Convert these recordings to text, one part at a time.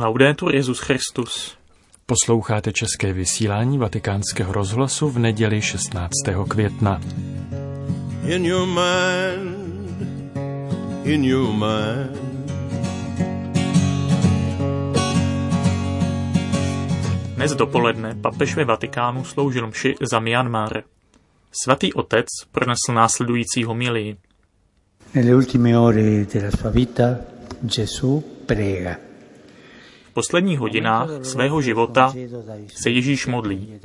Laudetur Jezus Christus. Posloucháte české vysílání Vatikánského rozhlasu v neděli 16. května. In your mind, in your mind. Dnes dopoledne papež ve Vatikánu sloužil mši za Myanmar. Svatý otec pronesl následující homilii. Nelle ultime ore della sua vita Gesù prega. V posledních hodinách svého života se Ježíš modlí.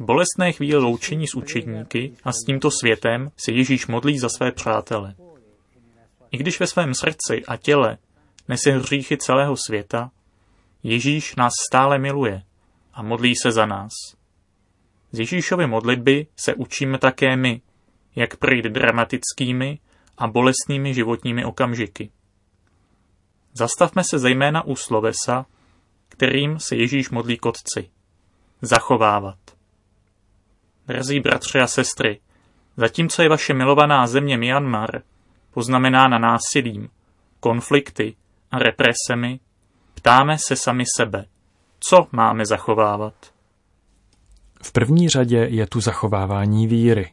Bolestné chvíli loučení s učedníky a s tímto světem se Ježíš modlí za své přátele. I když ve svém srdci a těle nese hříchy celého světa, Ježíš nás stále miluje a modlí se za nás. Z Ježíšovy modlitby se učíme také my, jak projít dramatickými a bolestnými životními okamžiky. Zastavme se zejména u slovesa, kterým se Ježíš modlí kotci. Zachovávat. Drzí bratři a sestry, zatímco je vaše milovaná země Myanmar poznamenána násilím, konflikty a represemi, ptáme se sami sebe, co máme zachovávat. V první řadě je tu zachovávání víry.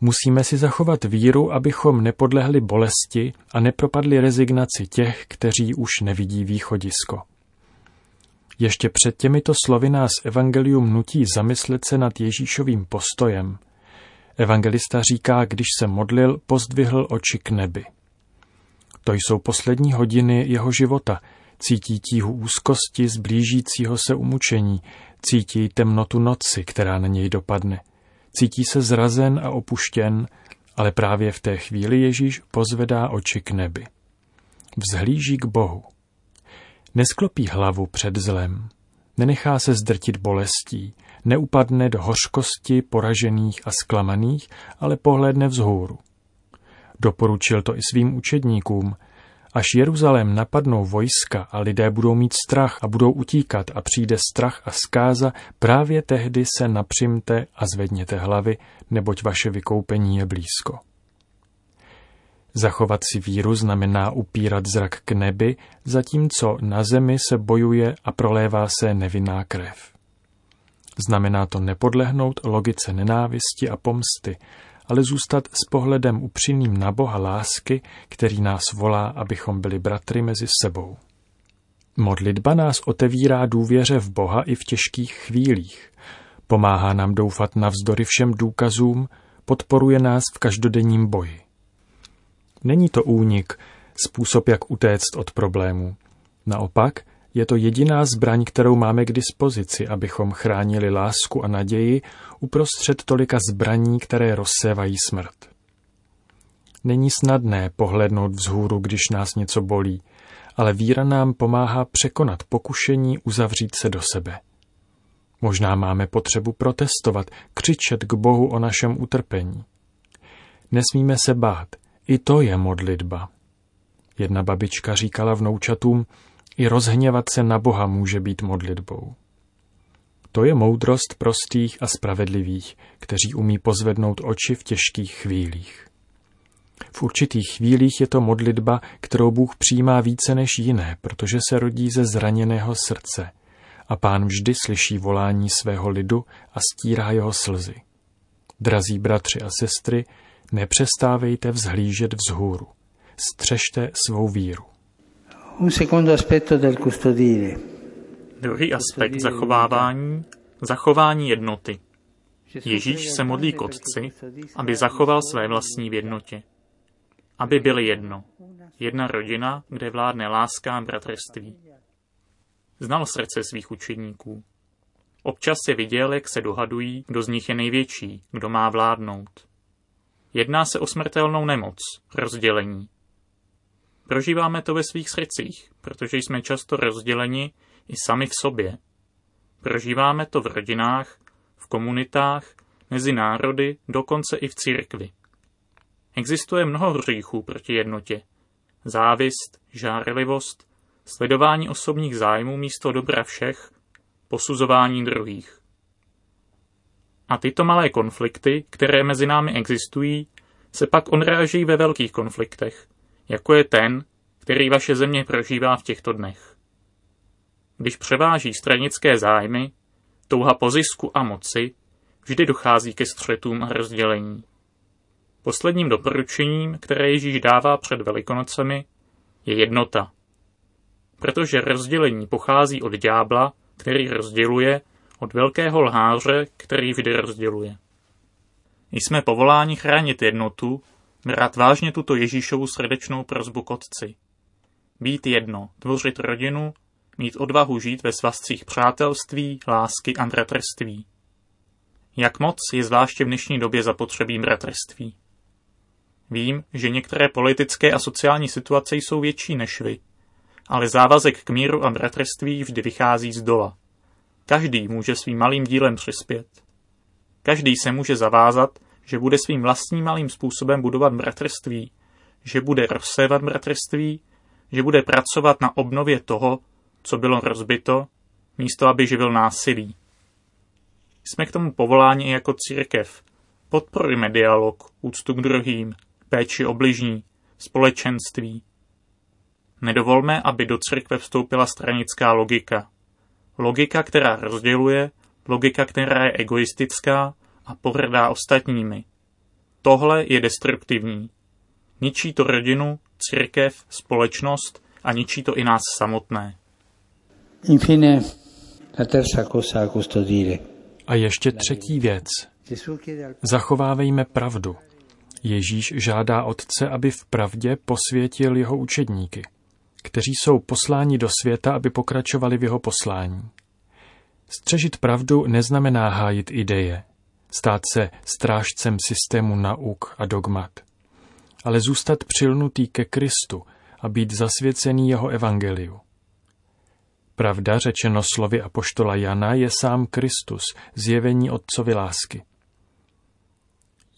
Musíme si zachovat víru, abychom nepodlehli bolesti a nepropadli rezignaci těch, kteří už nevidí východisko. Ještě před těmito slovy nás evangelium nutí zamyslet se nad Ježíšovým postojem. Evangelista říká, když se modlil, pozdvihl oči k nebi. To jsou poslední hodiny jeho života. Cítí tíhu úzkosti z blížícího se umučení, cítí temnotu noci, která na něj dopadne – Cítí se zrazen a opuštěn, ale právě v té chvíli Ježíš pozvedá oči k nebi. Vzhlíží k Bohu. Nesklopí hlavu před zlem, nenechá se zdrtit bolestí, neupadne do hořkosti poražených a zklamaných, ale pohledne vzhůru. Doporučil to i svým učedníkům, Až Jeruzalém napadnou vojska a lidé budou mít strach a budou utíkat a přijde strach a zkáza, právě tehdy se napřimte a zvedněte hlavy, neboť vaše vykoupení je blízko. Zachovat si víru znamená upírat zrak k nebi, zatímco na zemi se bojuje a prolévá se nevinná krev. Znamená to nepodlehnout logice nenávisti a pomsty, ale zůstat s pohledem upřímným na Boha lásky, který nás volá, abychom byli bratry mezi sebou. Modlitba nás otevírá důvěře v Boha i v těžkých chvílích. Pomáhá nám doufat navzdory všem důkazům, podporuje nás v každodenním boji. Není to únik, způsob, jak utéct od problému. Naopak, je to jediná zbraň, kterou máme k dispozici, abychom chránili lásku a naději uprostřed tolika zbraní, které rozsévají smrt. Není snadné pohlednout vzhůru, když nás něco bolí, ale víra nám pomáhá překonat pokušení uzavřít se do sebe. Možná máme potřebu protestovat, křičet k Bohu o našem utrpení. Nesmíme se bát, i to je modlitba. Jedna babička říkala vnoučatům, i rozhněvat se na Boha může být modlitbou. To je moudrost prostých a spravedlivých, kteří umí pozvednout oči v těžkých chvílích. V určitých chvílích je to modlitba, kterou Bůh přijímá více než jiné, protože se rodí ze zraněného srdce a pán vždy slyší volání svého lidu a stírá jeho slzy. Drazí bratři a sestry, nepřestávejte vzhlížet vzhůru. Střežte svou víru. Un secondo aspetto del custodire. Druhý aspekt zachovávání, zachování jednoty. Ježíš se modlí k Otci, aby zachoval své vlastní v jednotě. Aby byly jedno. Jedna rodina, kde vládne láska a bratrství. Znal srdce svých učedníků. Občas je viděl, jak se dohadují, kdo z nich je největší, kdo má vládnout. Jedná se o smrtelnou nemoc, rozdělení. Prožíváme to ve svých srdcích, protože jsme často rozděleni i sami v sobě. Prožíváme to v rodinách, v komunitách, mezi národy, dokonce i v církvi. Existuje mnoho hříchů proti jednotě. Závist, žárlivost, sledování osobních zájmů místo dobra všech, posuzování druhých. A tyto malé konflikty, které mezi námi existují, se pak odráží ve velkých konfliktech, jako je ten, který vaše země prožívá v těchto dnech. Když převáží stranické zájmy, touha po zisku a moci, vždy dochází ke střetům a rozdělení. Posledním doporučením, které Ježíš dává před Velikonocemi, je jednota. Protože rozdělení pochází od ďábla, který rozděluje, od velkého lháře, který vždy rozděluje. Jsme povoláni chránit jednotu, brát vážně tuto Ježíšovu srdečnou prozbu k otci. Být jedno, tvořit rodinu, mít odvahu žít ve svazcích přátelství, lásky a bratrství. Jak moc je zvláště v dnešní době zapotřebí bratrství. Vím, že některé politické a sociální situace jsou větší než vy, ale závazek k míru a bratrství vždy vychází z dola. Každý může svým malým dílem přispět. Každý se může zavázat, že bude svým vlastním malým způsobem budovat bratrství, že bude rozsévat bratrství, že bude pracovat na obnově toho, co bylo rozbito, místo aby živil násilí. Jsme k tomu povoláni jako církev. Podporujme dialog, úctu k druhým, péči o bližní, společenství. Nedovolme, aby do církve vstoupila stranická logika. Logika, která rozděluje, logika, která je egoistická a pohrdá ostatními. Tohle je destruktivní. Ničí to rodinu, církev, společnost a ničí to i nás samotné. Infine, la terza cosa a custodire. A ještě třetí věc. Zachovávejme pravdu. Ježíš žádá Otce, aby v pravdě posvětil jeho učedníky, kteří jsou posláni do světa, aby pokračovali v jeho poslání. Střežit pravdu neznamená hájit ideje, stát se strážcem systému nauk a dogmat, ale zůstat přilnutý ke Kristu a být zasvěcený jeho evangeliu. Pravda, řečeno slovy apoštola Jana, je sám Kristus, zjevení Otcovi lásky.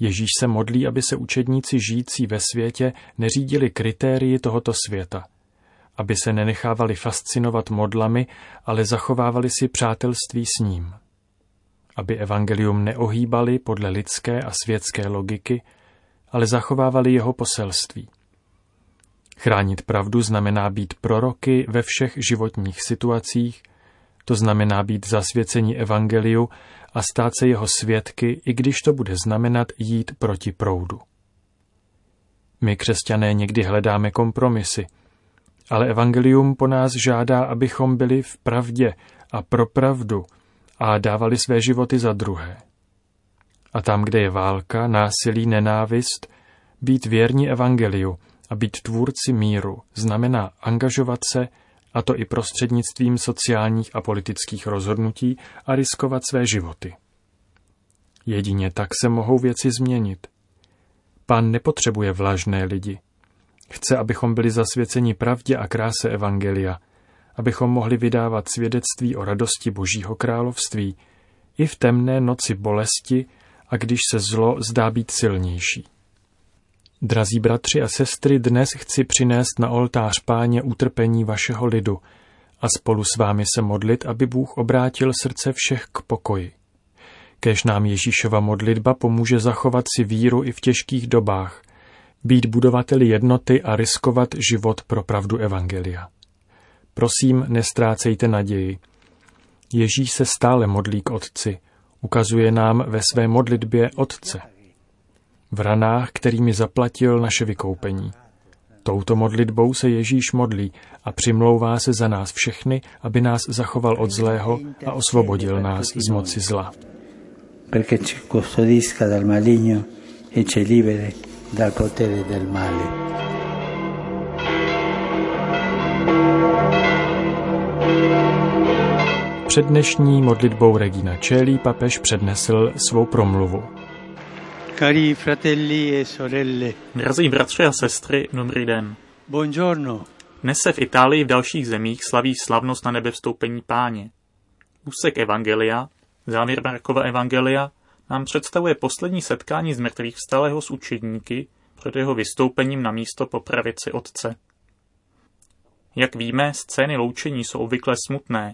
Ježíš se modlí, aby se učedníci žijící ve světě neřídili kritérii tohoto světa, aby se nenechávali fascinovat modlami, ale zachovávali si přátelství s ním. Aby evangelium neohýbali podle lidské a světské logiky, ale zachovávali jeho poselství. Chránit pravdu znamená být proroky ve všech životních situacích, to znamená být zasvěcení evangeliu a stát se jeho svědky, i když to bude znamenat jít proti proudu. My, křesťané, někdy hledáme kompromisy, ale evangelium po nás žádá, abychom byli v pravdě a pro pravdu a dávali své životy za druhé. A tam, kde je válka, násilí, nenávist, být věrní evangeliu a být tvůrci míru znamená angažovat se, a to i prostřednictvím sociálních a politických rozhodnutí a riskovat své životy. Jedině tak se mohou věci změnit. Pán nepotřebuje vlažné lidi. Chce, abychom byli zasvěceni pravdě a kráse Evangelia, abychom mohli vydávat svědectví o radosti Božího království i v temné noci bolesti a když se zlo zdá být silnější. Drazí bratři a sestry, dnes chci přinést na oltář páně utrpení vašeho lidu a spolu s vámi se modlit, aby Bůh obrátil srdce všech k pokoji. Kež nám Ježíšova modlitba pomůže zachovat si víru i v těžkých dobách, být budovateli jednoty a riskovat život pro pravdu Evangelia. Prosím, nestrácejte naději. Ježíš se stále modlí k Otci, ukazuje nám ve své modlitbě Otce v ranách, kterými zaplatil naše vykoupení. Touto modlitbou se Ježíš modlí a přimlouvá se za nás všechny, aby nás zachoval od zlého a osvobodil nás z moci zla. Custodisca dal maligno e ci liberi dal potere del male. Před dnešní modlitbou Regina Čelí papež přednesl svou promluvu. Cari fratelli e sorelle. Drazí bratři a sestry, dobrý den. Buongiorno. Dnes se v Itálii i v dalších zemích slaví slavnost na nebe vstoupení páně. Úsek Evangelia, závěr Markova Evangelia, nám představuje poslední setkání z mrtvých vstalého s učedníky před jeho vystoupením na místo po pravici otce. Jak víme, scény loučení jsou obvykle smutné,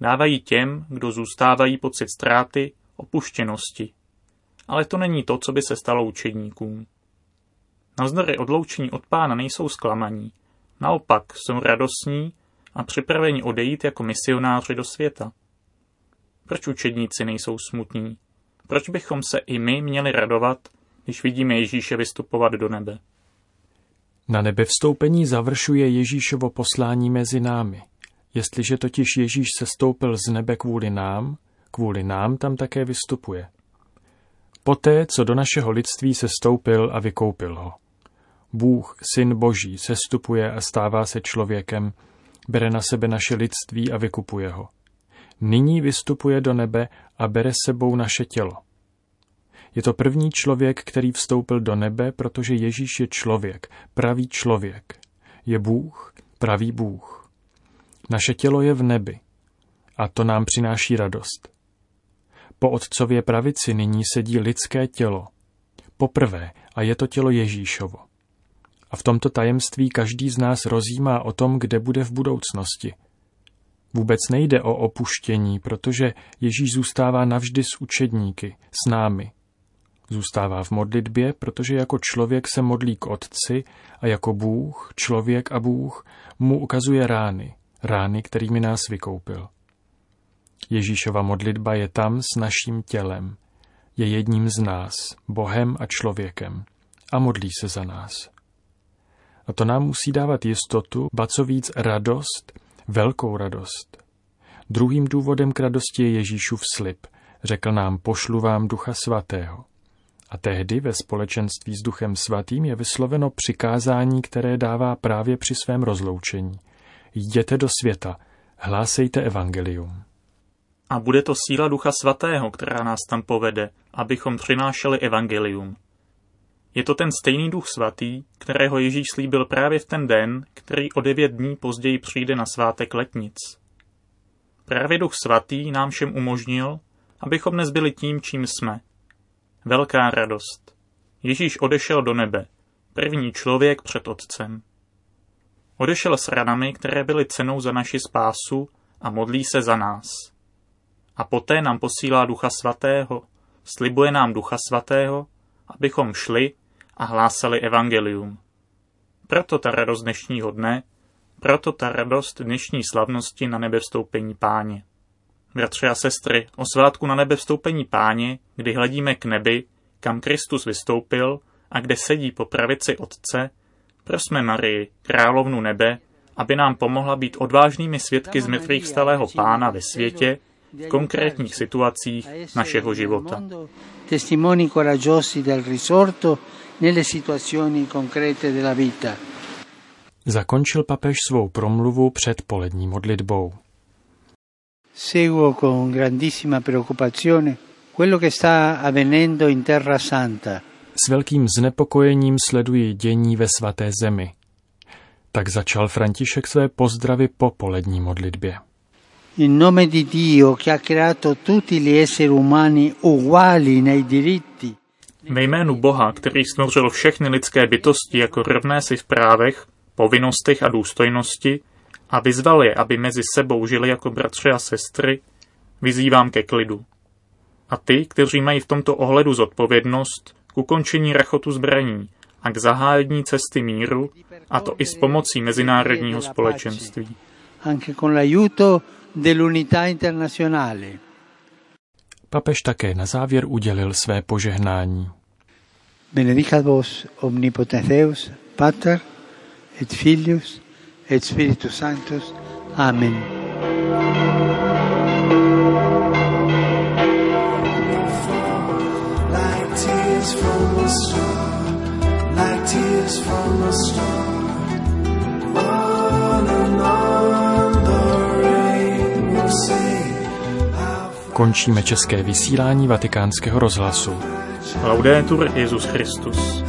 dávají těm, kdo zůstávají pocit ztráty, opuštěnosti, ale to není to, co by se stalo učedníkům. Navzdory odloučení od pána nejsou zklamaní. Naopak jsou radostní a připraveni odejít jako misionáři do světa. Proč učedníci nejsou smutní? Proč bychom se i my měli radovat, když vidíme Ježíše vystupovat do nebe? Na nebe vstoupení završuje Ježíšovo poslání mezi námi. Jestliže totiž Ježíš se stoupil z nebe kvůli nám, kvůli nám tam také vystupuje. Poté, co do našeho lidství se stoupil a vykoupil ho. Bůh, Syn Boží, se stupuje a stává se člověkem, bere na sebe naše lidství a vykupuje ho. Nyní vystupuje do nebe a bere sebou naše tělo. Je to první člověk, který vstoupil do nebe, protože Ježíš je člověk, pravý člověk. Je Bůh, pravý Bůh. Naše tělo je v nebi a to nám přináší radost. Po otcově pravici nyní sedí lidské tělo. Poprvé a je to tělo Ježíšovo. A v tomto tajemství každý z nás rozjímá o tom, kde bude v budoucnosti. Vůbec nejde o opuštění, protože Ježíš zůstává navždy s učedníky, s námi. Zůstává v modlitbě, protože jako člověk se modlí k Otci a jako Bůh, člověk a Bůh mu ukazuje rány, rány, kterými nás vykoupil. Ježíšova modlitba je tam s naším tělem. Je jedním z nás, Bohem a člověkem, a modlí se za nás. A to nám musí dávat jistotu, ba co víc radost, velkou radost. Druhým důvodem k radosti je Ježíšův slib. Řekl nám, pošlu vám ducha svatého. A tehdy ve společenství s duchem svatým je vysloveno přikázání, které dává právě při svém rozloučení. Jděte do světa, hlásejte evangelium. A bude to síla Ducha Svatého, která nás tam povede, abychom přinášeli evangelium. Je to ten stejný Duch Svatý, kterého Ježíš slíbil právě v ten den, který o devět dní později přijde na svátek letnic. Právě Duch Svatý nám všem umožnil, abychom dnes byli tím, čím jsme. Velká radost. Ježíš odešel do nebe, první člověk před Otcem. Odešel s ranami, které byly cenou za naši spásu a modlí se za nás a poté nám posílá Ducha Svatého, slibuje nám Ducha Svatého, abychom šli a hlásali evangelium. Proto ta radost dnešního dne, proto ta radost dnešní slavnosti na nebevstoupení páně. Bratři a sestry, o svátku na nebevstoupení páně, kdy hledíme k nebi, kam Kristus vystoupil a kde sedí po pravici Otce, prosme Marii, královnu nebe, aby nám pomohla být odvážnými svědky z mrtvých stalého pána ve světě, v konkrétních situacích našeho života. Testimoni coraggiosi del risorto nelle situazioni concrete della vita. Zakončil papež svou promluvu před polední modlitbou. Seguo con grandissima preoccupazione quello che sta avvenendo in Terra Santa. S velkým znepokojením sleduji dění ve svaté zemi. Tak začal František své pozdravy po polední modlitbě in nome di Dio che ha creato tutti gli esseri umani uguali nei diritti. Ve jménu Boha, který stvořil všechny lidské bytosti jako rovné si v právech, povinnostech a důstojnosti a vyzval je, aby mezi sebou žili jako bratři a sestry, vyzývám ke klidu. A ty, kteří mají v tomto ohledu zodpovědnost, k ukončení rachotu zbraní a k zahájení cesty míru, a to i s pomocí mezinárodního společenství. Anche con l'aiuto dell'unità internazionale. Papež také na závěr udělil své požehnání. Benedicat vos omnipotens Deus, Pater et Filius et Spiritus Sanctus. Amen. Tears from a star. Končíme české vysílání vatikánského rozhlasu. Laudetur Jezus Christus.